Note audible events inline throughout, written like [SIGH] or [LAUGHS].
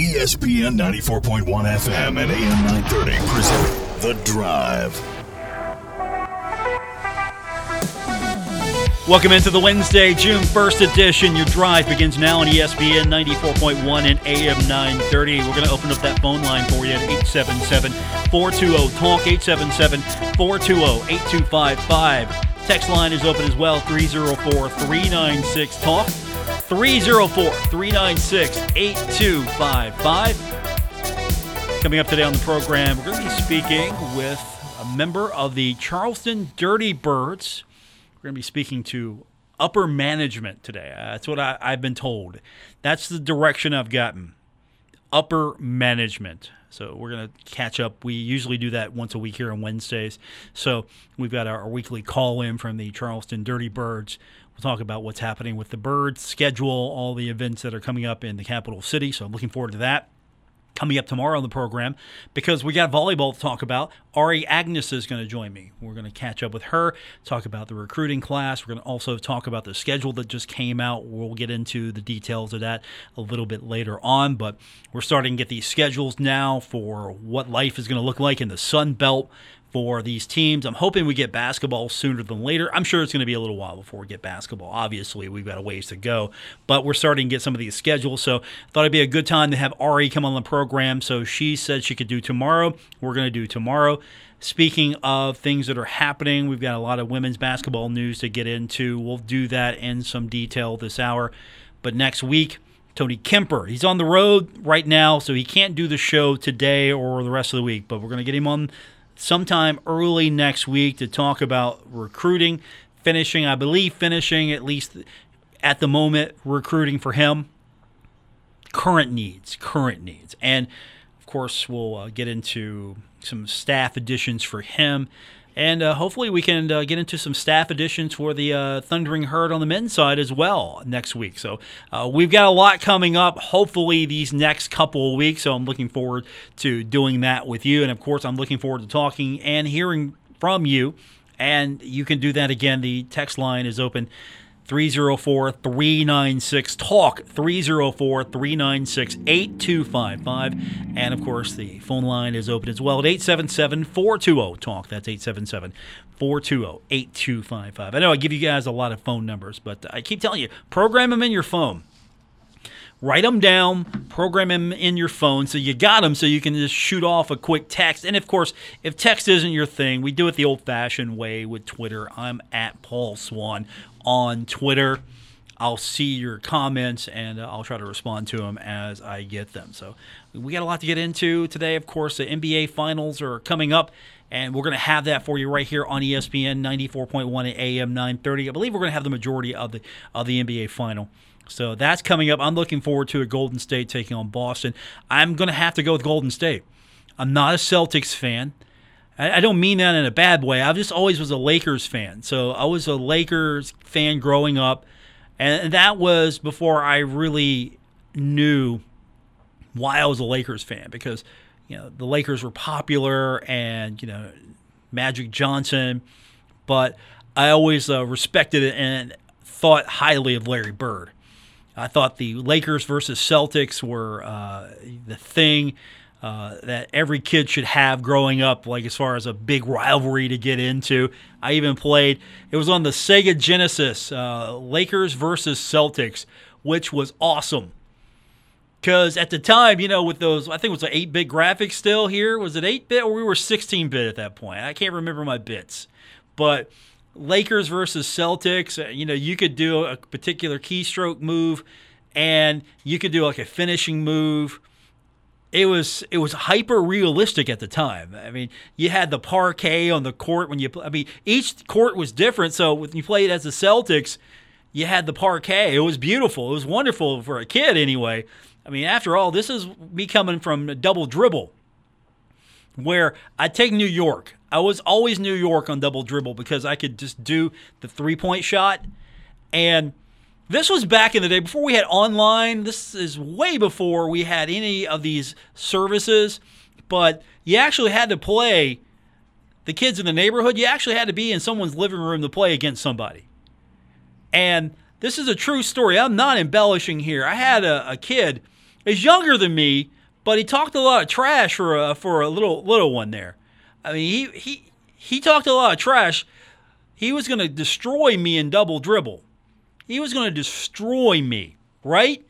ESPN 94.1 FM and AM 930 present The Drive. Welcome into the Wednesday, June 1st edition. Your drive begins now on ESPN 94.1 and AM 930. We're going to open up that phone line for you at 877 420 TALK, 877 420 8255. Text line is open as well, 304 396 TALK, 304 396 8255. Coming up today on the program, we're going to be speaking with a member of the Charleston Dirty Birds. We're going to be speaking to upper management today. Uh, that's what I, I've been told. That's the direction I've gotten. Upper management. So we're going to catch up. We usually do that once a week here on Wednesdays. So we've got our, our weekly call in from the Charleston Dirty Birds. We'll talk about what's happening with the birds, schedule all the events that are coming up in the capital city. So I'm looking forward to that coming up tomorrow on the program because we got volleyball to talk about. Ari Agnes is going to join me. We're going to catch up with her, talk about the recruiting class. We're going to also talk about the schedule that just came out. We'll get into the details of that a little bit later on, but we're starting to get these schedules now for what life is going to look like in the Sun Belt for these teams. I'm hoping we get basketball sooner than later. I'm sure it's going to be a little while before we get basketball. Obviously, we've got a ways to go, but we're starting to get some of these schedules. So I thought it'd be a good time to have Ari come on the program. So she said she could do tomorrow. We're going to do tomorrow. Speaking of things that are happening, we've got a lot of women's basketball news to get into. We'll do that in some detail this hour. But next week, Tony Kemper. He's on the road right now, so he can't do the show today or the rest of the week, but we're going to get him on sometime early next week to talk about recruiting, finishing, I believe, finishing at least at the moment, recruiting for him. Current needs, current needs. And of course, we'll uh, get into some staff additions for him. And uh, hopefully, we can uh, get into some staff additions for the uh, Thundering Herd on the men's side as well next week. So, uh, we've got a lot coming up, hopefully, these next couple of weeks. So, I'm looking forward to doing that with you. And of course, I'm looking forward to talking and hearing from you. And you can do that again. The text line is open 304 396 TALK, 304 396 8255. And of course, the phone line is open as well at 877 420 TALK. That's 877 420 8255. I know I give you guys a lot of phone numbers, but I keep telling you, program them in your phone. Write them down, program them in your phone so you got them so you can just shoot off a quick text. And of course, if text isn't your thing, we do it the old fashioned way with Twitter. I'm at Paul Swann on Twitter. I'll see your comments and uh, I'll try to respond to them as I get them. So we got a lot to get into today. Of course, the NBA finals are coming up, and we're going to have that for you right here on ESPN 94.1 at AM 930. I believe we're going to have the majority of the of the NBA final. So that's coming up. I'm looking forward to a Golden State taking on Boston. I'm going to have to go with Golden State. I'm not a Celtics fan. I don't mean that in a bad way. I just always was a Lakers fan. So I was a Lakers fan growing up. And that was before I really knew why I was a Lakers fan because, you know, the Lakers were popular and, you know, Magic Johnson. But I always uh, respected it and thought highly of Larry Bird. I thought the Lakers versus Celtics were uh, the thing uh, that every kid should have growing up, like as far as a big rivalry to get into. I even played, it was on the Sega Genesis, uh, Lakers versus Celtics, which was awesome. Because at the time, you know, with those, I think it was an 8 bit graphics still here. Was it 8 bit or we were 16 bit at that point? I can't remember my bits. But Lakers versus Celtics, uh, you know, you could do a particular keystroke move and you could do like a finishing move. It was it was hyper realistic at the time. I mean, you had the parquet on the court when you. I mean, each court was different. So when you played as the Celtics, you had the parquet. It was beautiful. It was wonderful for a kid, anyway. I mean, after all, this is me coming from a double dribble where I take New York. I was always New York on double dribble because I could just do the three point shot. And this was back in the day before we had online. This is way before we had any of these services. But you actually had to play the kids in the neighborhood. You actually had to be in someone's living room to play against somebody. And this is a true story. I'm not embellishing here. I had a, a kid is younger than me, but he talked a lot of trash for a, for a little little one there. I mean, he he he talked a lot of trash. He was going to destroy me in double dribble. He was going to destroy me, right?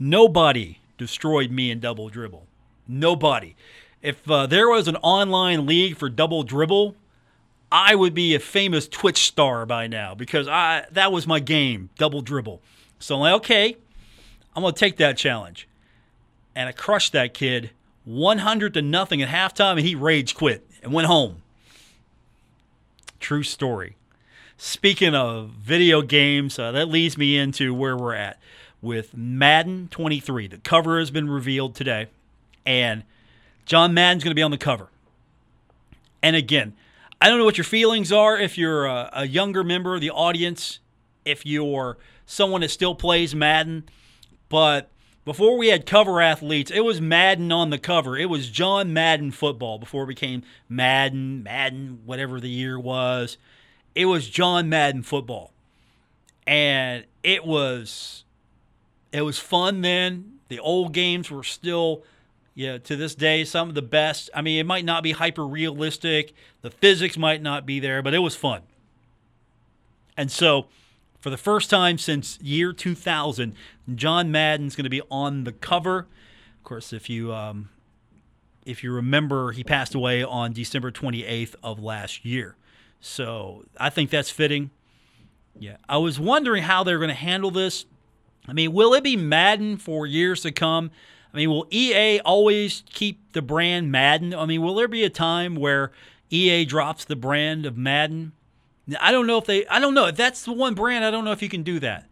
Nobody destroyed me in double dribble. Nobody. If uh, there was an online league for double dribble, I would be a famous Twitch star by now because I that was my game, double dribble. So I'm like, okay, I'm gonna take that challenge, and I crushed that kid 100 to nothing at halftime, and he rage quit and went home. True story. Speaking of video games, uh, that leads me into where we're at with Madden 23. The cover has been revealed today, and John Madden's going to be on the cover. And again, I don't know what your feelings are if you're a, a younger member of the audience, if you're someone that still plays Madden, but before we had cover athletes, it was Madden on the cover. It was John Madden football before it became Madden, Madden, whatever the year was. It was John Madden football. And it was it was fun then. The old games were still yeah, to this day, some of the best. I mean, it might not be hyper realistic, the physics might not be there, but it was fun. And so, for the first time since year 2000, John Madden's going to be on the cover. Of course, if you um, if you remember, he passed away on December 28th of last year. So I think that's fitting. Yeah, I was wondering how they're going to handle this. I mean, will it be Madden for years to come? I mean, will EA always keep the brand Madden? I mean, will there be a time where EA drops the brand of Madden? I don't know if they, I don't know. If that's the one brand, I don't know if you can do that.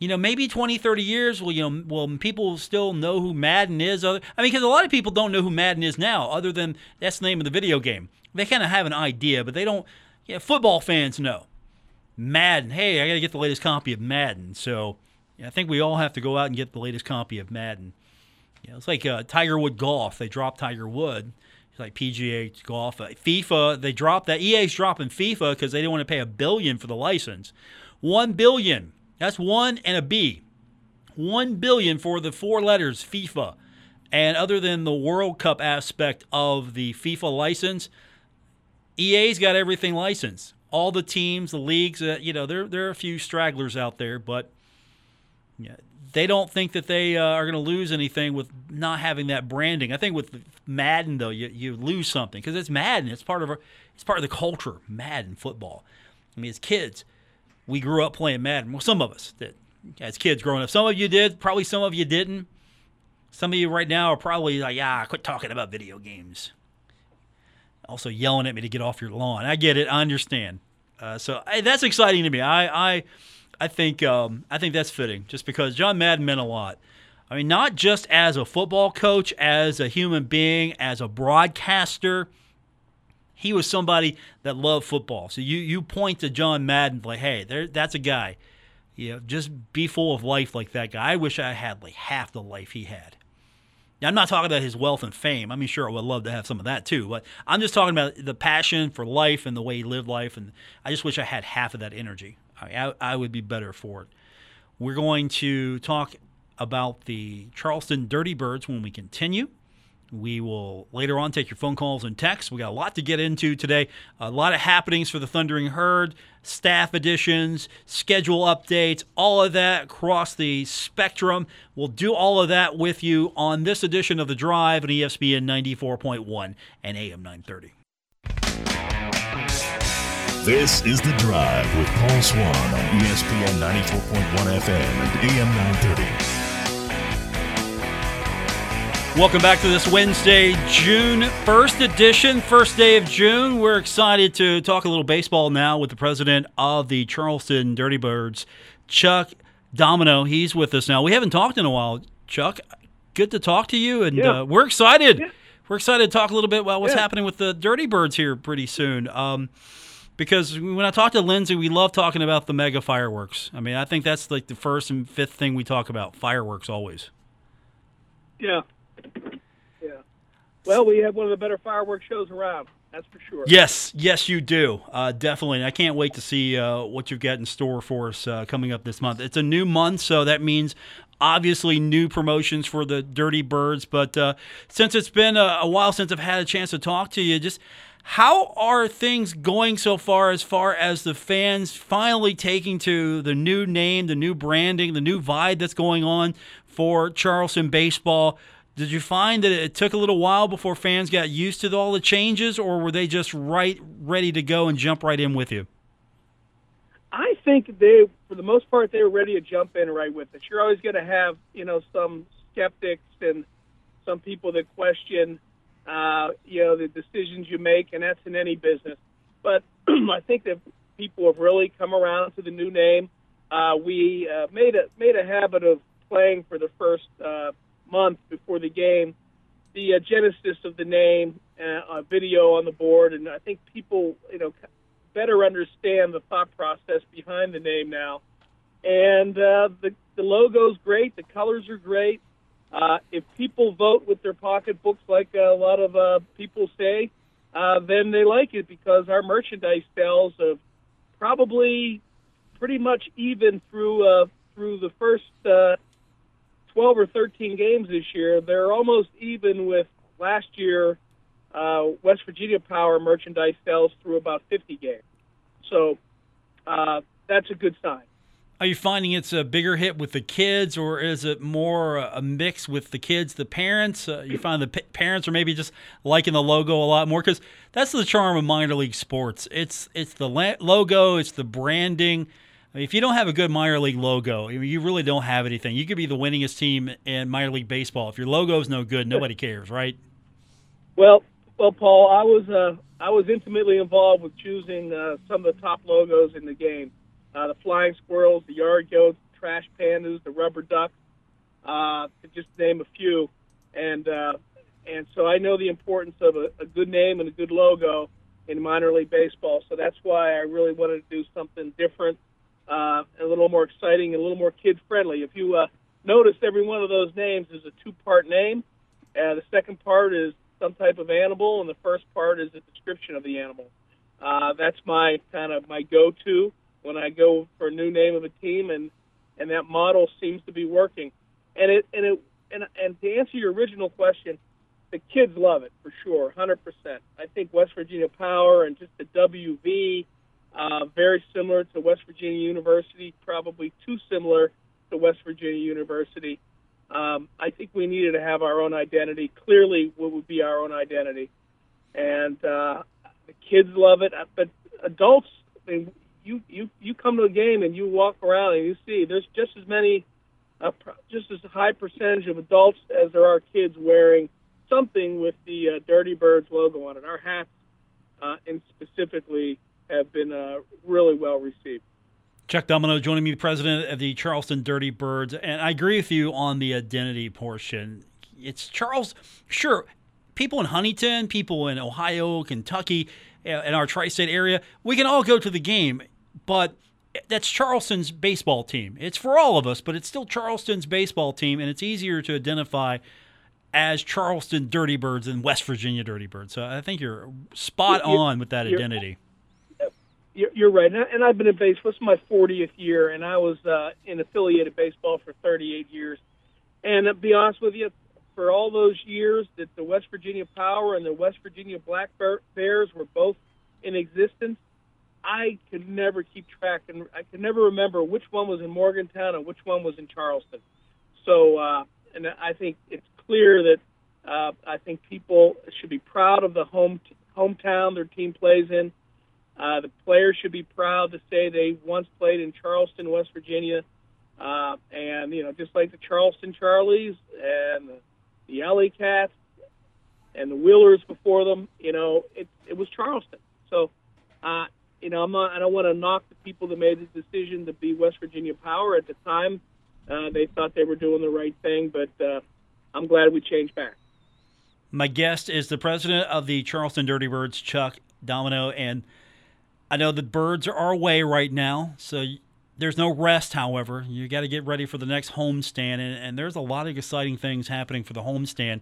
You know, maybe 20, 30 years, will, you know, will people still know who Madden is? Other, I mean, because a lot of people don't know who Madden is now, other than that's the name of the video game. They kind of have an idea, but they don't, yeah, football fans know. Madden, hey, I got to get the latest copy of Madden. So yeah, I think we all have to go out and get the latest copy of Madden. It's like uh, Tiger Wood golf. They dropped Tiger Wood. It's like PGA golf. Uh, FIFA, they dropped that. EA's dropping FIFA because they didn't want to pay a billion for the license. One billion. That's one and a B. One billion for the four letters FIFA. And other than the World Cup aspect of the FIFA license, EA's got everything licensed. All the teams, the leagues, uh, you know, there there are a few stragglers out there, but yeah, they don't think that they uh, are going to lose anything with not having that branding. I think with Madden though, you, you lose something because it's Madden. It's part of our, it's part of the culture. Madden football. I mean, as kids, we grew up playing Madden. Well, some of us did as kids growing up. Some of you did. Probably some of you didn't. Some of you right now are probably like, "Yeah, quit talking about video games." Also yelling at me to get off your lawn. I get it. I understand. Uh, so that's exciting to me. I, I I think um, I think that's fitting, just because John Madden meant a lot. I mean, not just as a football coach, as a human being, as a broadcaster. He was somebody that loved football. So you you point to John Madden like, hey, there, that's a guy. You know, just be full of life like that guy. I wish I had like half the life he had. Now, I'm not talking about his wealth and fame. I mean, sure, I would love to have some of that too, but I'm just talking about the passion for life and the way he lived life. And I just wish I had half of that energy. I, I would be better for it. We're going to talk about the Charleston Dirty Birds when we continue. We will later on take your phone calls and texts. We got a lot to get into today. A lot of happenings for the Thundering Herd, staff additions, schedule updates, all of that across the spectrum. We'll do all of that with you on this edition of The Drive on ESPN 94.1 and AM 930. This is The Drive with Paul Swann on ESPN 94.1 FM and AM 930. Welcome back to this Wednesday, June 1st edition, first day of June. We're excited to talk a little baseball now with the president of the Charleston Dirty Birds, Chuck Domino. He's with us now. We haven't talked in a while, Chuck. Good to talk to you, and yeah. uh, we're excited. Yeah. We're excited to talk a little bit about what's Yeah. happening with the Dirty Birds here pretty soon. Um, because when I talk to Lindsay, we love talking about the mega fireworks. I mean, I think that's like the first and fifth thing we talk about fireworks always. Yeah. Yeah. Well, we have one of the better fireworks shows around. That's for sure. Yes, yes, you do. Uh, definitely. I can't wait to see uh, what you've got in store for us uh, coming up this month. It's a new month, so that means obviously new promotions for the Dirty Birds. But uh, since it's been a, a while since I've had a chance to talk to you, just how are things going so far as far as the fans finally taking to the new name, the new branding, the new vibe that's going on for Charleston baseball? Did you find that it took a little while before fans got used to all the changes, or were they just right ready to go and jump right in with you? I think they, for the most part, they were ready to jump in right with us. You're always going to have, you know, some skeptics and some people that question, uh, you know, the decisions you make, and that's in any business. But [CLEARS THROAT] I think that people have really come around to the new name. Uh, we uh, made a made a habit of playing for the first uh, month before the game the uh, genesis of the name, uh, a video on the board, and I think people, you know, better understand the thought process behind the name now. And uh, the the logo's great, the colors are great. Uh, if people vote with their pocketbooks, like a lot of uh, people say, uh, then they like it because our merchandise sales have probably pretty much even through uh, through the first uh, 12 or 13 games this year. They're almost even with last year uh, West Virginia Power merchandise sales through about 50 games. So uh, that's a good sign. Are you finding it's a bigger hit with the kids, or is it more a mix with the kids, the parents? Uh, you find the p- parents are maybe just liking the logo a lot more because that's the charm of minor league sports. It's it's the la- logo, it's the branding. I mean, if you don't have a good minor league logo, I mean, you really don't have anything. You could be the winningest team in minor league baseball. If your logo is no good, nobody cares, right? Well, well, Paul, I was uh, I was intimately involved with choosing uh, some of the top logos in the game: uh, the Flying Squirrels, the Yard Goats, the Trash Pandas, the Rubber Ducks, uh, to just name a few. And uh, and so I know the importance of a, a good name and a good logo in minor league baseball. So that's why I really wanted to do something different, uh, a little more exciting, a little more kid friendly. If you uh, notice, every one of those names is a two part name. Uh, the second part is some type of animal, and the first part is a description of the animal. Uh, that's my kind of my go-to when I go for a new name of a team, and and that model seems to be working. And it and it and and to answer your original question, the kids love it for sure, 100%. I think West Virginia Power and just the WV, uh, very similar to West Virginia University, probably too similar to West Virginia University. Um, I think we needed to have our own identity. Clearly, what would be our own identity, and uh, the kids love it. But adults, I mean, you you you come to a game and you walk around and you see there's just as many, uh, just as high percentage of adults as there are kids wearing something with the uh, Dirty Birds logo on it. Our hats, uh, and specifically, have been uh, really well received. Chuck Domino joining me, president of the Charleston Dirty Birds. And I agree with you on the identity portion. It's Charles, sure, people in Huntington, people in Ohio, Kentucky, uh, in our tri state area, we can all go to the game, but that's Charleston's baseball team. It's for all of us, but it's still Charleston's baseball team, and it's easier to identify as Charleston Dirty Birds than West Virginia Dirty Birds. So I think you're spot on with that identity you're right, and I've been in baseball. It's my 40th year, and I was uh, in affiliated baseball for 38 years. And to be honest with you, for all those years that the West Virginia Power and the West Virginia Black Bears were both in existence, I could never keep track, and I could never remember which one was in Morgantown and which one was in Charleston. So, uh, and I think it's clear that uh, I think people should be proud of the home hometown their team plays in uh, the players should be proud to say they once played in Charleston, West Virginia, uh, and you know, just like the Charleston Charlies and the, Alley Cats and the Wheelers before them, you know, it it was Charleston. So, uh, you know, I'm not, I don't want to knock the people that made the decision to be West Virginia Power at the time. Uh, they thought they were doing the right thing, but uh, I'm glad we changed back. My guest is the president of the Charleston Dirty Birds, Chuck Domino, and I know the birds are away right now, so there's no rest. However, you got to get ready for the next homestand, and, and there's a lot of exciting things happening for the homestand.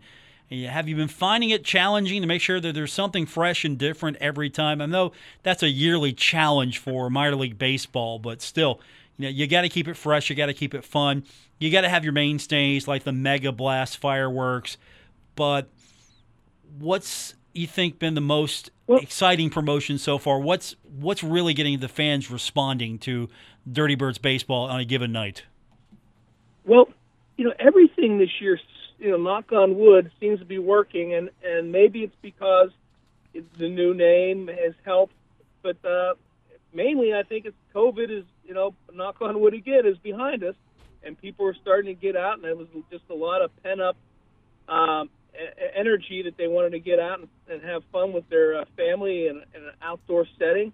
Have you been finding it challenging to make sure that there's something fresh and different every time? I know that's a yearly challenge for minor league baseball, but still, you know, you got to keep it fresh. You got to keep it fun. You got to have your mainstays like the Mega Blast fireworks. But what's you think been the most well, exciting promotion so far? What's what's really getting the fans responding to Dirty Birds baseball on a given night? Well, you know, everything this year, you know, knock on wood, seems to be working, and and maybe it's because it's the new name has helped, but uh, mainly I think it's COVID is, you know, knock on wood again, is behind us, and people are starting to get out, and it was just a lot of pent up um, energy that they wanted to get out and, and have fun with their uh, family in, in an outdoor setting,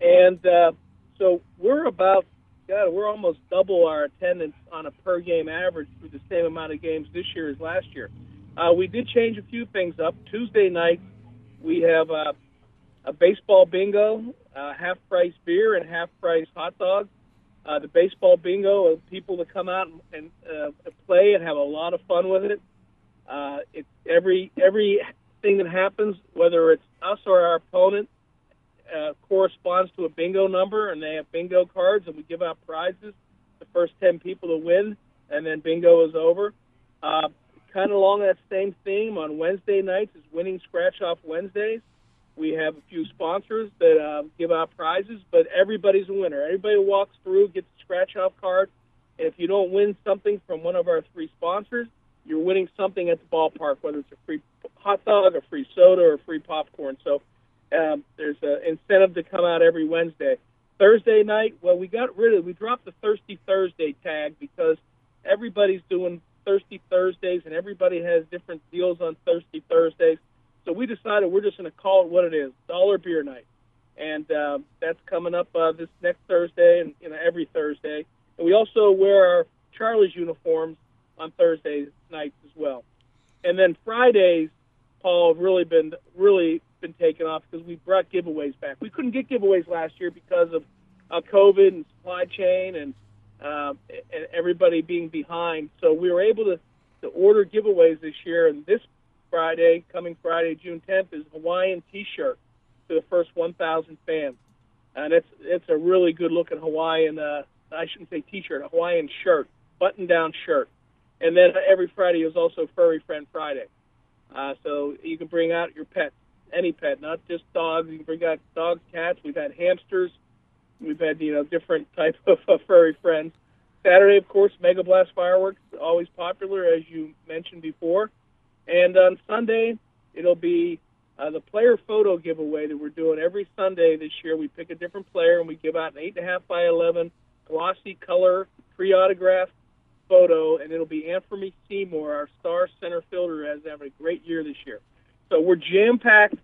and uh, so we're about God, we're almost double our attendance on a per game average for the same amount of games this year as last year. Uh, we did change a few things up. Tuesday night, we have uh, a baseball bingo, uh, half price beer, and half price hot dogs. Uh, the baseball bingo, uh, people to come out and, and play and have a lot of fun with it. Uh, it's every everything that happens, whether it's us or our opponent, uh, corresponds to a bingo number, and they have bingo cards, and we give out prizes. The first ten people to win, and then bingo is over. Uh, kind of along that same theme on Wednesday nights is winning scratch off Wednesdays. We have a few sponsors that uh, give out prizes, but everybody's a winner. Everybody walks through gets a scratch off card. And if you don't win something from one of our three sponsors, you're winning something at the ballpark, whether it's a free hot dog, a free soda, or free popcorn. So um, there's an incentive to come out every Wednesday. Thursday night, well, we got rid of, we dropped the Thirsty Thursday tag because everybody's doing Thirsty Thursdays and everybody has different deals on Thirsty Thursdays. So we decided we're just going to call it what it is, Dollar Beer Night, and um, that's coming up uh, this next Thursday and you know every Thursday. And we also wear our Charlie's uniforms on Thursday nights as well. And then Fridays, Paul, have really been really been taken off because we brought giveaways back. We couldn't get giveaways last year because of uh, COVID and supply chain and, uh, and everybody being behind. So we were able to, to order giveaways this year. And this Friday, coming Friday, June 10th, is Hawaiian T-shirt to the first 1,000 fans, and it's it's a really good looking Hawaiian. Uh, I shouldn't say T-shirt, a Hawaiian shirt, button-down shirt. And then every Friday is also Furry Friend Friday. Uh, so you can bring out your pets any pet, not just dogs. You can bring out dogs, cats. We've had hamsters. We've had you know different type of uh, furry friends. Saturday, of course, Mega Blast fireworks always popular as you mentioned before, and on Sunday it'll be uh, the player photo giveaway that we're doing every Sunday this year. We pick a different player and we give out an eight and a half by eleven glossy color pre-autographed photo, and it'll be Anthony Seymour, our star center fielder, has having a great year this year. So we're jam packed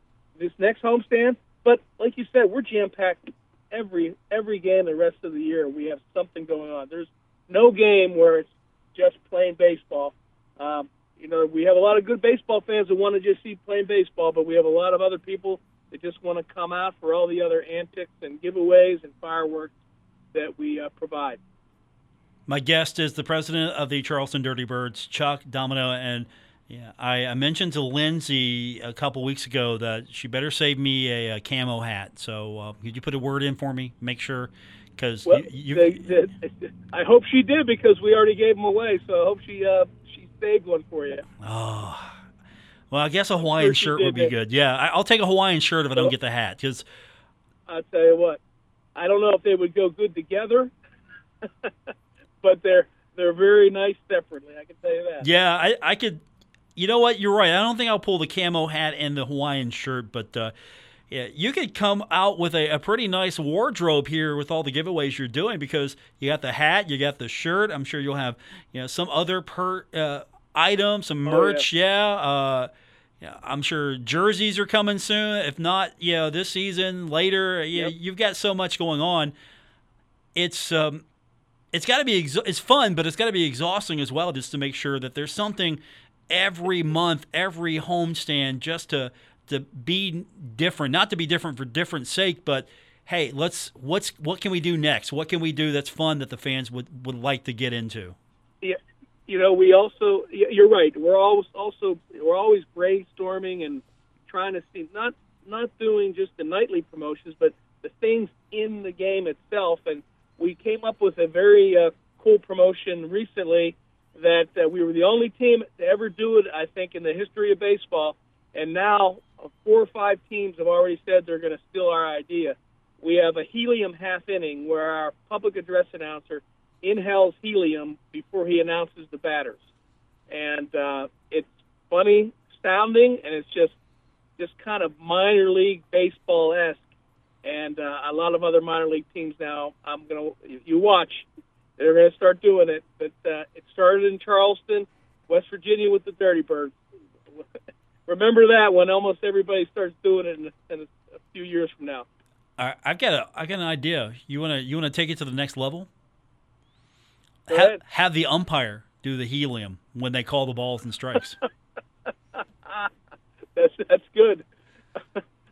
this next homestand, but like you said, we're jam packed every every game the rest of the year. We have something going on. There's no game where it's just playing baseball. Um, you know, we have a lot of good baseball fans that want to just see playing baseball, but we have a lot of other people that just want to come out for all the other antics and giveaways and fireworks that we uh, provide. My guest is the president of the Charleston Dirty Birds, Chuck Domino, and yeah, I, I, mentioned to Lindsay a couple weeks ago that she better save me a, a camo hat. So uh, could you put a word in for me? Make sure, because well, you, you, I hope she did because we already gave them away. So I hope she uh, she saved one for you. Oh, well, I guess a Hawaiian sure shirt would be good. Yeah, I, will take a Hawaiian shirt if I don't get the hat. Because I'll tell you what, I don't know if they would go good together, [LAUGHS] but they're they're very nice separately. I can tell you that. Yeah, I, I could you know what? You're right. I don't think I'll pull the camo hat and the Hawaiian shirt, but uh, yeah, you could come out with a, a, pretty nice wardrobe here with all the giveaways you're doing because you got the hat, you got the shirt. I'm sure you'll have you know some other per uh, item, some merch. Oh, yeah. Yeah, uh, yeah. I'm sure jerseys are coming soon. If not, you know, this season later. Yeah, you've got so much going on. It's um, it's got to be ex- it's fun, but it's got to be exhausting as well, just to make sure that there's something every month, every homestand, just to to be different, not to be different for different sake, but hey, let's what's what can we do next? What can we do that's fun that the fans would would like to get into? Yeah, you know, we also you're right. We're always also we're always brainstorming and trying to see not not doing just the nightly promotions, but the things in the game itself. And came up with a very uh, cool promotion recently that uh, we were the only team to ever do it, I think, in the history of baseball. And now uh, four or five teams have already said they're going to steal our idea. We have a helium half inning where our public address announcer inhales helium before he announces the batters. And uh, it's funny, sounding, and it's just just kind of minor league baseball esque. And uh, a lot of other minor league teams now, I'm gonna you watch, they're gonna start doing it. But uh, it started in Charleston, West Virginia, with the Dirty Birds. [LAUGHS] Remember that when almost everybody starts doing it in, in a, a few years from now. I, I've got a I got an idea. You wanna you wanna take it to the next level? Go Ha- have the umpire do the helium when they call the balls and strikes. [LAUGHS] That's that's good.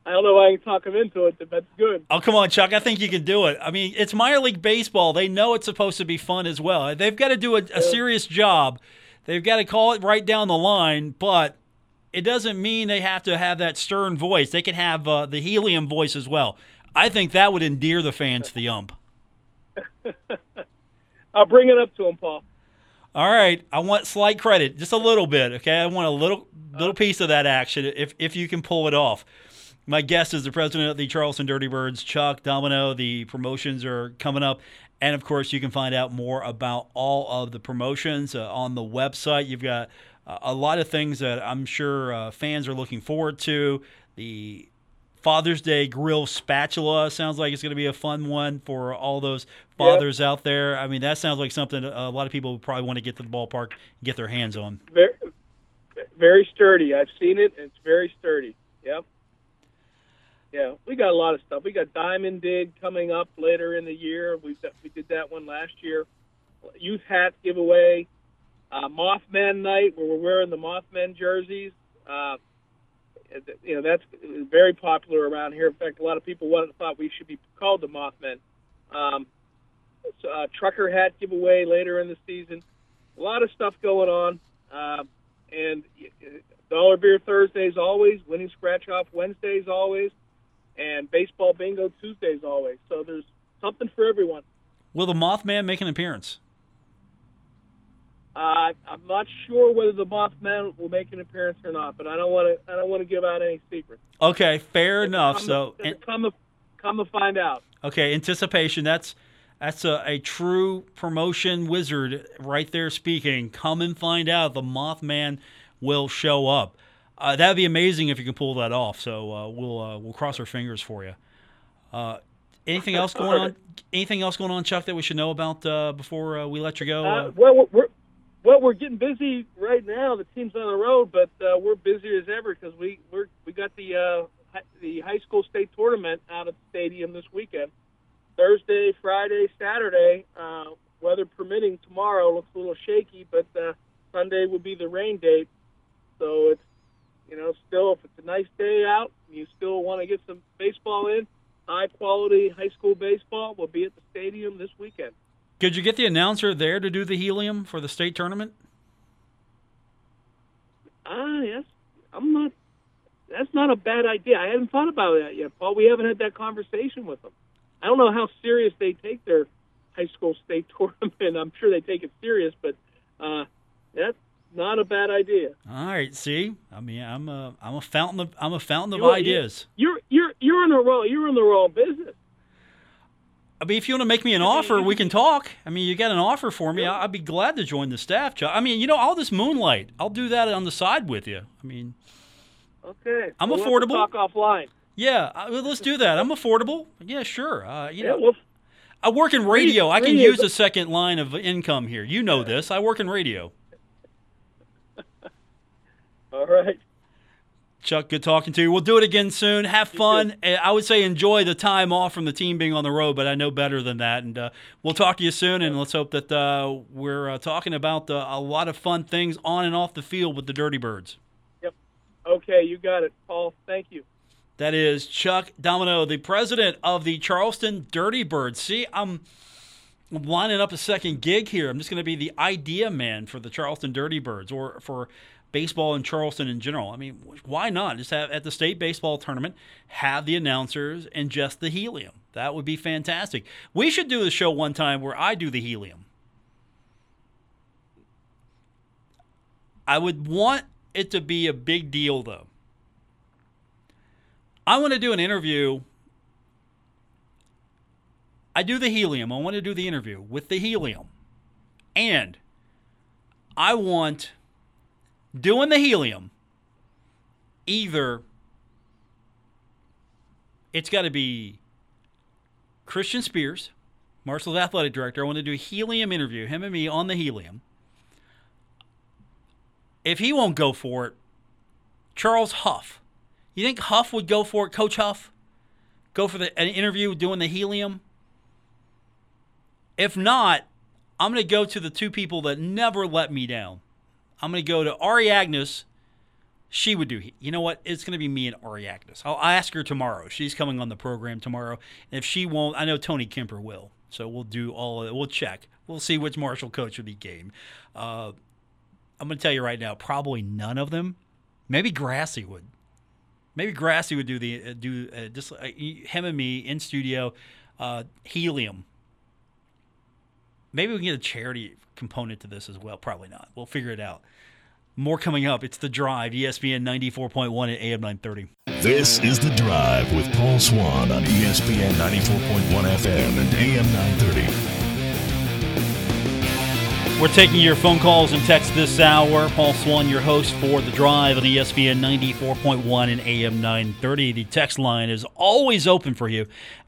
I don't know why I can talk him into it, but that's good. Oh, come on, Chuck. I think you can do it. I mean, it's minor league baseball. They know it's supposed to be fun as well. They've got to do a, a serious job. They've got to call it right down the line, but it doesn't mean they have to have that stern voice. They can have uh, the helium voice as well. I think that would endear the fans to the ump. [LAUGHS] I'll bring it up to him, Paul. All right, I want slight credit, just a little bit. Okay, I want a little little piece of that action if if you can pull it off. My guest is the president of the Charleston Dirty Birds, Chuck Domino. The promotions are coming up, and of course, you can find out more about all of the promotions uh, on the website. You've got uh, a lot of things that I'm sure uh, fans are looking forward to. The Father's Day grill spatula sounds like it's going to be a fun one for all those fathers out there. I mean, that sounds like something a lot of people probably want to get to the ballpark and get their hands on. Very, very sturdy. I've seen it. and It's very sturdy. Yep. Yeah, we got a lot of stuff. We got Diamond Dig coming up later in the year. We we did that one last year. Youth hat giveaway. Uh, Mothman night where we're wearing the Mothman jerseys. Uh, you know that's very popular around here. In fact, a lot of people wanted, thought we should be called the Mothman. Um, so, uh, trucker hat giveaway later in the season. A lot of stuff going on. Um, and uh, dollar beer Thursdays always, winning scratch off Wednesdays always, and baseball bingo Tuesdays always. So there's something for everyone. Will the Mothman make an appearance? Uh, I'm not sure whether the Mothman will make an appearance or not, but I don't want to. I don't want to give out any secrets. Okay, fair enough. Come So, to, come to, come to find out. okay, anticipation. That's that's a, a true promotion wizard right there speaking. Come and find out. The Mothman will show up. Uh, that'd be amazing if you can pull that off. So uh, we'll uh, we'll cross our fingers for you. Uh, anything else going on? Anything else going on, Chuck, that we should know about uh, before uh, we let you go? Uh, well, we're, well, we're getting busy right now. The team's on the road, but uh, we're busier as ever because we we're, we got the uh, the high school state tournament out at the stadium this weekend. Thursday, Friday, Saturday, uh, weather permitting. Tomorrow looks a little shaky, but uh, Sunday will be the rain date. So it's you know still if it's a nice day out, and you still want to get some baseball in. High quality high school baseball will be at the stadium this weekend. Could you get the announcer there to do the helium for the state tournament? Ah, yes. I'm not. That's not a bad idea. I hadn't thought about that yet, Paul. We haven't had that conversation with them. I don't know how serious they take their high school state [LAUGHS] tournament. I'm sure they take it serious, but uh, that's not a bad idea. All right. See, I mean, I'm a I'm a fountain of I'm a fountain of You're- ideas. You're you're you're in the wrong you're in the wrong business. I mean, if you want to make me an offer, we can talk. I mean, you got an offer for me. I'd be glad to join the staff. I mean, you know, all this moonlight. I'll do that on the side with you. I mean, Okay, I'm We'll affordable. Talk offline. yeah, I, let's do that. I'm affordable. Yeah, sure. Uh, you Yeah, know, well, I work in radio. I can use a second line of income here. You know this. I work in radio. All right. Chuck, good talking to you. We'll do it again soon. Have fun. I would say enjoy the time off from the team being on the road, but I know better than that. And uh, we'll talk to you soon. And let's hope that uh, we're uh, talking about uh, a lot of fun things on and off the field with the Dirty Birds. Yep. Okay, you got it, Paul. Thank you. That is Chuck Domino, the president of the Charleston Dirty Birds. See, I'm lining up a second gig here. I'm just going to be the idea man for the Charleston Dirty Birds or for baseball in Charleston in general. I mean, why not just have at the state baseball tournament have the announcers and just the helium? That would be fantastic. We should do a show one time where I do the helium. I would want it to be a big deal though. I want to do an interview. I do the helium. I want to do the interview with the helium. And I want doing the helium either it's got to be Christian Spears, Marshall's athletic director. I want to do a helium interview, him and me on the helium. If he won't go for it, Charles Huff. You think Huff would go for it, Coach Huff? Go for the, an interview doing the helium? If not, I'm going to go to the two people that never let me down. I'm going to go to Ari Agnes. She would do. You know what? It's going to be me and Ari Agnes. I'll ask her tomorrow. She's coming on the program tomorrow. And if she won't, I know Tony Kemper will. So we'll do all of it. We'll check. We'll see which Marshall coach would be game. Uh, I'm going to tell you right now, probably none of them. Maybe Grassy would. Maybe Grassy would do the uh, do uh, just uh, him and me in studio, uh, helium. Maybe we can get a charity component to this as well. Probably not. We'll figure it out. More coming up. It's the Drive, ESPN 94.1 at AM 930. This is the Drive with Paul Swann on ESPN 94.1 FM and AM 930. We're taking your phone calls and texts this hour. Paul Swann, your host for The Drive on ESPN 94.1 and AM 930. The text line is always open for you,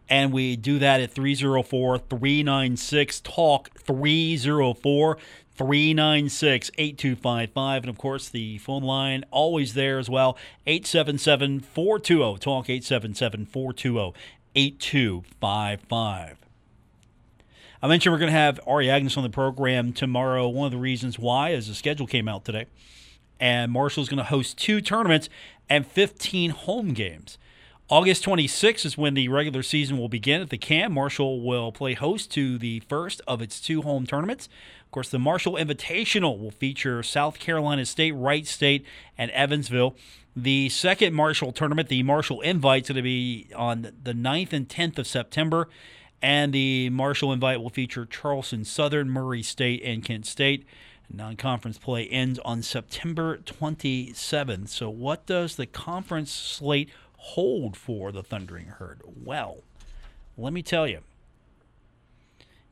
and we do that at 304 396 TALK 304 396 8255. And of course, the phone line always there as well 877 420 TALK 877 420 8255. I mentioned we're going to have Ari Agnes on the program tomorrow. One of the reasons why is the schedule came out today, and Marshall's going to host two tournaments and 15 home games. August 26th is when the regular season will begin at the camp. Marshall will play host to the first of its two home tournaments. Of course, the Marshall Invitational will feature South Carolina State, Wright State, and Evansville. The second Marshall tournament, the Marshall Invite, is going to be on the 9th and 10th of September. And the Marshall invite will feature Charleston Southern, Murray State, and Kent State. Non conference play ends on September 27th. So, what does the conference slate hold for the Thundering Herd? Well, let me tell you.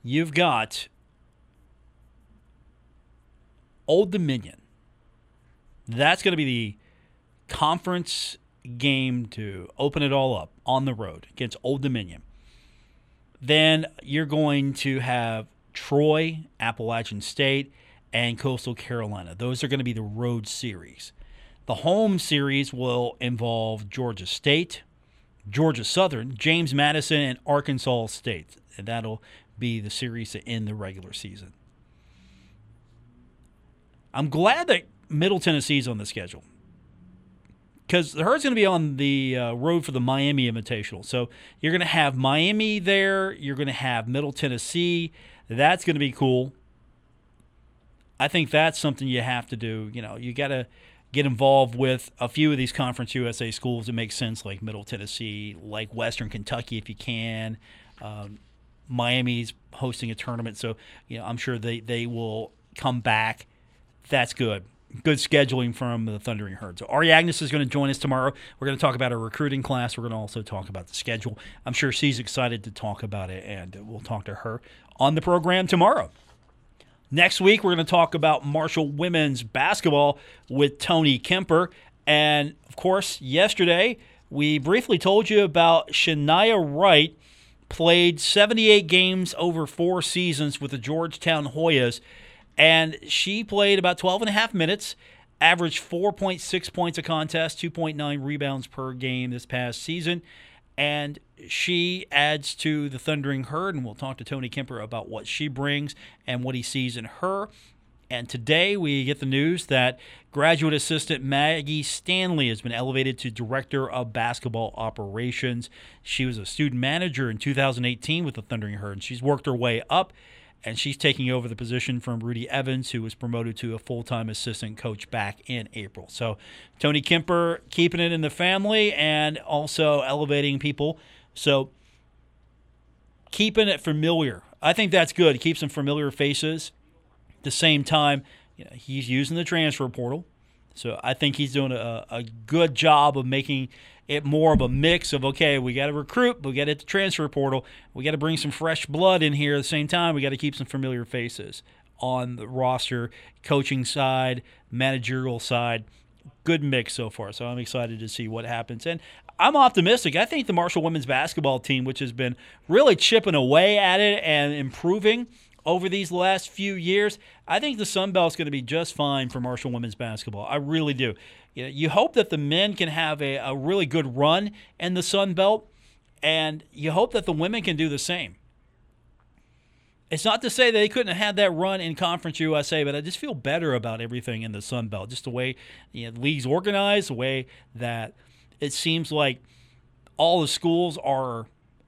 You've got Old Dominion. That's going to be the conference game to open it all up on the road against Old Dominion. Then you're going to have Troy, Appalachian State, and Coastal Carolina. Those are going to be the road series. The home series will involve Georgia State, Georgia Southern, James Madison, and Arkansas State. And that'll be the series to end the regular season. I'm glad that Middle Tennessee's on the schedule because the herd's going to be on the uh, road for the Miami Invitational. So you're going to have Miami there. You're going to have Middle Tennessee. That's going to be cool. I think that's something you have to do. You know, you got to get involved with a few of these Conference USA schools that make sense, like Middle Tennessee, like Western Kentucky, if you can. Um, Miami's hosting a tournament, so you know I'm sure they they will come back. That's good good scheduling from the Thundering Herd. So Ari Agnes is going to join us tomorrow. We're going to talk about a recruiting class. We're going to also talk about the schedule. I'm sure she's excited to talk about it, and we'll talk to her on the program tomorrow. Next week, we're going to talk about Marshall women's basketball with Tony Kemper. And of course, yesterday, we briefly told you about Shania Wright played 78 games over four seasons with the Georgetown Hoyas and she played about 12 and a half minutes, averaged 4.6 points a contest, 2.9 rebounds per game this past season. And she adds to the Thundering Herd, and we'll talk to Tony Kemper about what she brings and what he sees in her. And today we get the news that graduate assistant Maggie Stanley has been elevated to director of basketball operations. She was a student manager in 2018 with the Thundering Herd, and she's worked her way up. And she's taking over the position from Rudy Evans, who was promoted to a full time assistant coach back in April. So, Tony Kemper keeping it in the family and also elevating people. So, keeping it familiar. I think that's good. It keeps some familiar faces At the same time, you know, he's using the transfer portal. So I think he's doing a, a good job of making it more of a mix of okay, we got to recruit, but we got to the transfer portal. We got to bring some fresh blood in here at the same time. We got to keep some familiar faces on the roster, coaching side, managerial side. Good mix so far. So I'm excited to see what happens. And I'm optimistic. I think the Marshall women's basketball team, which has been really chipping away at it and improving – over these last few years, I think the Sun Belt's going to be just fine for Marshall women's basketball. I really do. You, know, you hope that the men can have a, a really good run in the Sun Belt, and you hope that the women can do the same. It's not to say they couldn't have had that run in Conference USA, but I just feel better about everything in the Sun Belt. Just the way you know, the league's organized, the way that it seems like all the schools are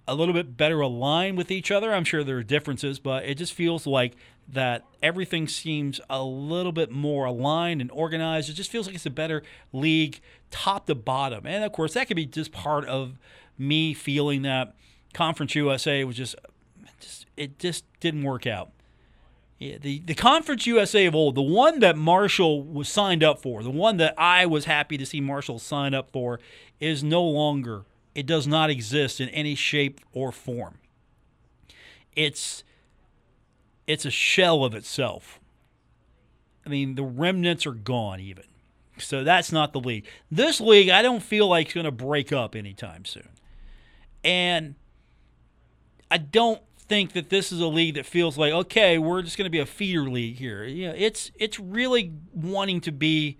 a little bit better aligned with each other. I'm sure there are differences, but it just feels like that everything seems a little bit more aligned and organized. It just feels like it's a better league, top to bottom. And of course, that could be just part of me feeling that Conference USA was just, just it just didn't work out. Yeah, the, the Conference USA of old, the one that Marshall was signed up for, the one that I was happy to see Marshall sign up for, is no longer it does not exist in any shape or form. It's it's a shell of itself. I mean, the remnants are gone even. So that's not the league. This league, I don't feel like it's going to break up anytime soon. And I don't think that this is a league that feels like okay, we're just going to be a feeder league here. You know, it's it's really wanting to be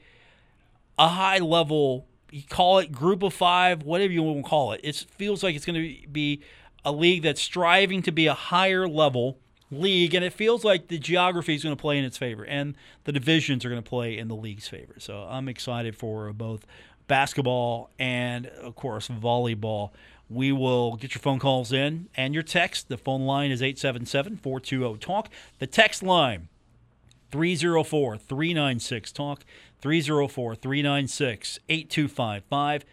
a high level you call it group of five, whatever you want to call it. It feels like it's going to be a league that's striving to be a higher level league, and it feels like the geography is going to play in its favor, and the divisions are going to play in the league's favor. So I'm excited for both basketball and, of course, volleyball. We will get your phone calls in and your text. The phone line is 877 420 TALK. The text line 304 396 TALK. 304 396 8255.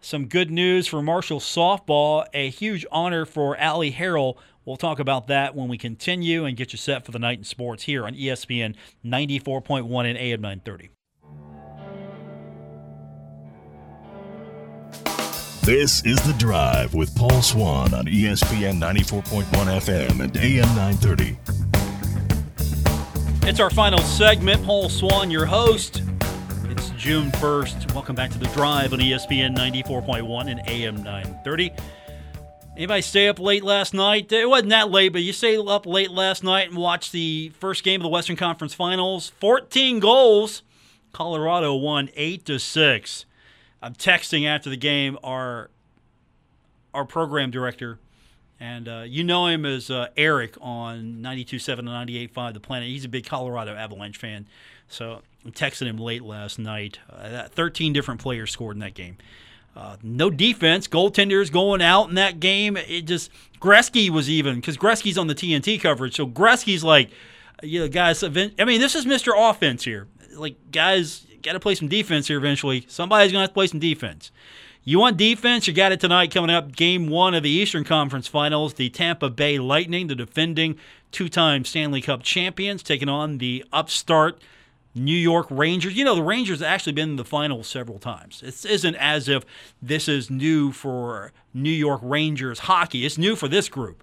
Some good news for Marshall softball. A huge honor for Allie Harrell. We'll talk about that when we continue and get you set for the night in sports here on ESPN 94.1 and AM 930. This is The Drive with Paul Swann on ESPN 94.1 FM and AM 930. It's our final segment. Paul Swann, your host. It's June 1st. Welcome back to the drive on ESPN 94.1 and AM 930. Anybody stay up late last night? It wasn't that late, but you stay up late last night and watch the first game of the Western Conference Finals. 14 goals. Colorado won 8 to 6. I'm texting after the game our our program director and uh, you know him as uh, Eric on 92.7 and 98.5 The Planet. He's a big Colorado Avalanche fan. So I'm texting him late last night. Uh, 13 different players scored in that game. Uh, no defense. Goaltenders going out in that game. It just Gretzky was even because Gretzky's on the TNT coverage. So Gretzky's like, you know, guys. I mean, this is Mr. Offense here. Like, guys, got to play some defense here eventually. Somebody's gonna have to play some defense. You want defense? You got it tonight coming up. Game one of the Eastern Conference Finals. The Tampa Bay Lightning, the defending two time Stanley Cup champions, taking on the upstart New York Rangers. You know, the Rangers have actually been in the finals several times. It isn't as if this is new for New York Rangers hockey, it's new for this group.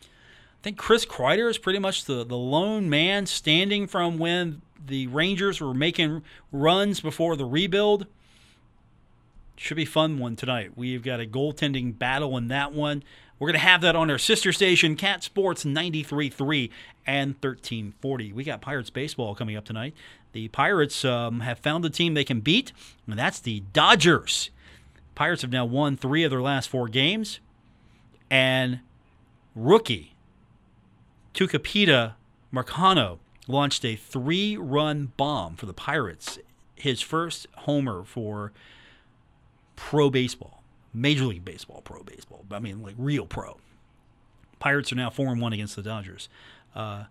I think Chris Kreider is pretty much the, the lone man standing from when the Rangers were making runs before the rebuild. Should be fun one tonight. We've got a goaltending battle in that one. We're going to have that on our sister station, Cat Sports 93.3 and 1340. We got Pirates baseball coming up tonight. The Pirates um, have found a team they can beat, and that's the Dodgers. Pirates have now won three of their last four games, and rookie Tucupita Marcano launched a three run bomb for the Pirates. His first homer for pro baseball, Major League Baseball, pro baseball. I mean, like real pro. Pirates are now 4 and 1 against the Dodgers. Uh,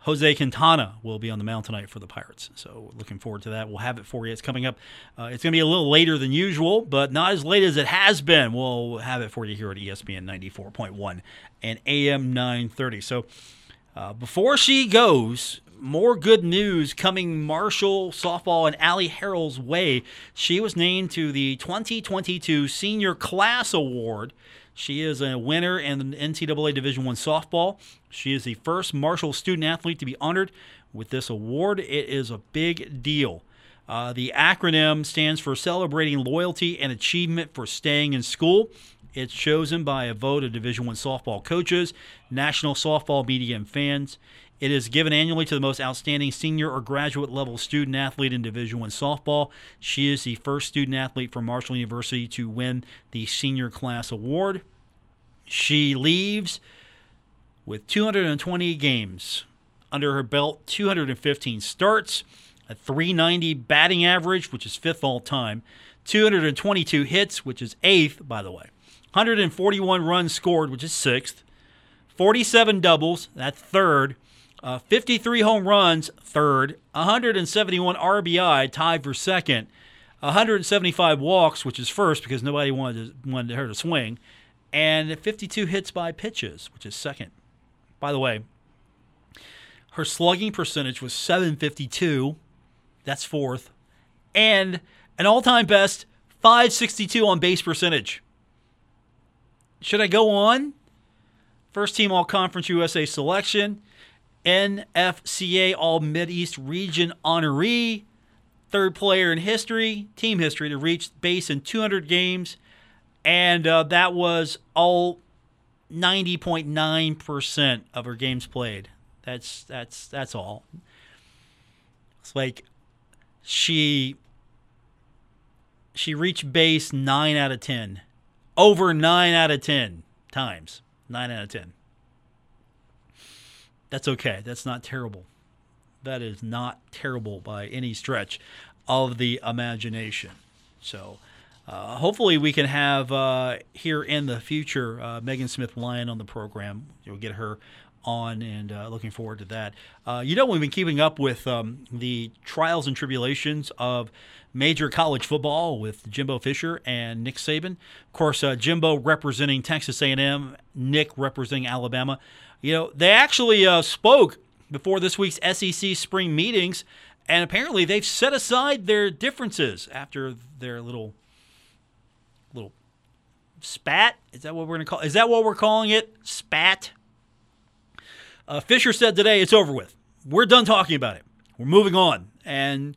Jose Quintana will be on the mound tonight for the Pirates. So looking forward to that. We'll have it for you. It's coming up. Uh, it's going to be a little later than usual, but not as late as it has been. We'll have it for you here at ESPN 94.1 and AM 930. So uh, before she goes, more good news coming Marshall softball and Allie Harrell's way. She was named to the 2022 Senior Class Award she is a winner in the NCAA Division One softball. She is the first Marshall student athlete to be honored with this award. It is a big deal. Uh, the acronym stands for Celebrating Loyalty and Achievement for Staying in School. It's chosen by a vote of Division One softball coaches, national softball media, and fans. It is given annually to the most outstanding senior or graduate level student athlete in Division One softball. She is the first student athlete from Marshall University to win the senior class award. She leaves with 220 games under her belt, 215 starts, a 390 batting average, which is fifth all time, 222 hits, which is eighth, by the way, 141 runs scored, which is sixth, 47 doubles, that's third, uh, 53 home runs, third. 171 RBI, tied for second. 175 walks, which is first because nobody wanted, to, wanted her to swing. And 52 hits by pitches, which is second. By the way, her slugging percentage was 752. That's fourth. And an all time best 562 on base percentage. Should I go on? First team All Conference USA selection. NFCA All East Region honoree, third player in history, team history, to reach base in 200 games, and uh, that was all 90.9% of her games played. That's that's that's all. It's like she she reached base 9 out of 10. Over 9 out of 10 times. 9 out of 10. That's okay. That's not terrible. That is not terrible by any stretch of the imagination. So, uh, hopefully, we can have uh, here in the future uh, Megan Smith Lyon on the program. You'll get her on, and uh, looking forward to that. Uh, you know, we've been keeping up with um, the trials and tribulations of major college football with Jimbo Fisher and Nick Saban. Of course, uh, Jimbo representing Texas A&M, Nick representing Alabama. You know, they actually uh, spoke before this week's SEC spring meetings, and apparently they've set aside their differences after their little little spat. Is that what we're gonna call? Is that what we're calling it? Spat. Uh, Fisher said today it's over with. We're done talking about it. We're moving on, and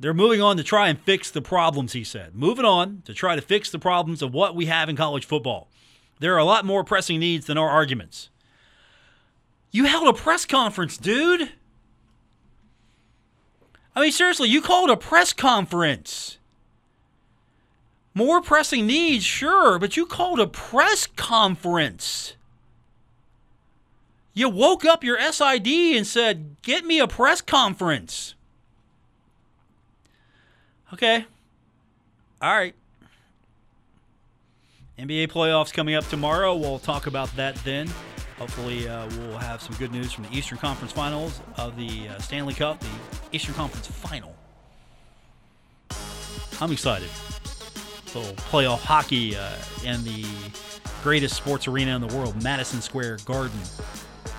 they're moving on to try and fix the problems. He said, moving on to try to fix the problems of what we have in college football. There are a lot more pressing needs than our arguments. You held a press conference, dude. I mean, seriously, you called a press conference. More pressing needs, sure, but you called a press conference. You woke up your SID and said, Get me a press conference. Okay. All right. NBA playoffs coming up tomorrow. We'll talk about that then. Hopefully, uh, we'll have some good news from the Eastern Conference Finals of the uh, Stanley Cup, the Eastern Conference Final. I'm excited. So, playoff hockey uh, in the greatest sports arena in the world, Madison Square Garden.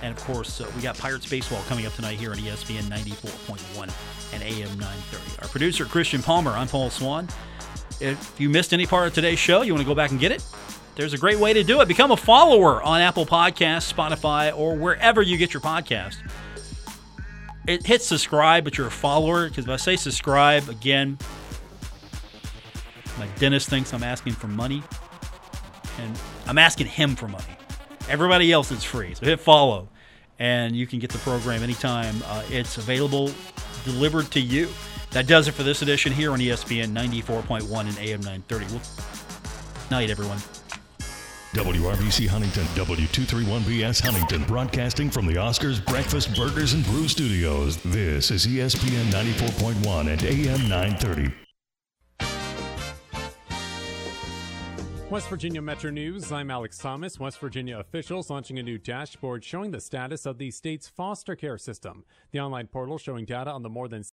And of course, uh, we got Pirates baseball coming up tonight here on ESPN 94.1 and AM 930. Our producer, Christian Palmer. I'm Paul Swann. If you missed any part of today's show, you want to go back and get it? There's a great way to do it. Become a follower on Apple Podcasts, Spotify, or wherever you get your podcast. It hits subscribe, but you're a follower. Because if I say subscribe, again, my dentist thinks I'm asking for money. And I'm asking him for money. Everybody else is free. So hit follow, and you can get the program anytime uh, it's available, delivered to you. That does it for this edition here on ESPN 94.1 and AM 930. Well, night, everyone. WRVC Huntington, W231BS Huntington, broadcasting from the Oscars Breakfast Burgers and Brew Studios. This is ESPN 94.1 and AM 930. West Virginia Metro News. I'm Alex Thomas. West Virginia officials launching a new dashboard showing the status of the state's foster care system. The online portal showing data on the more than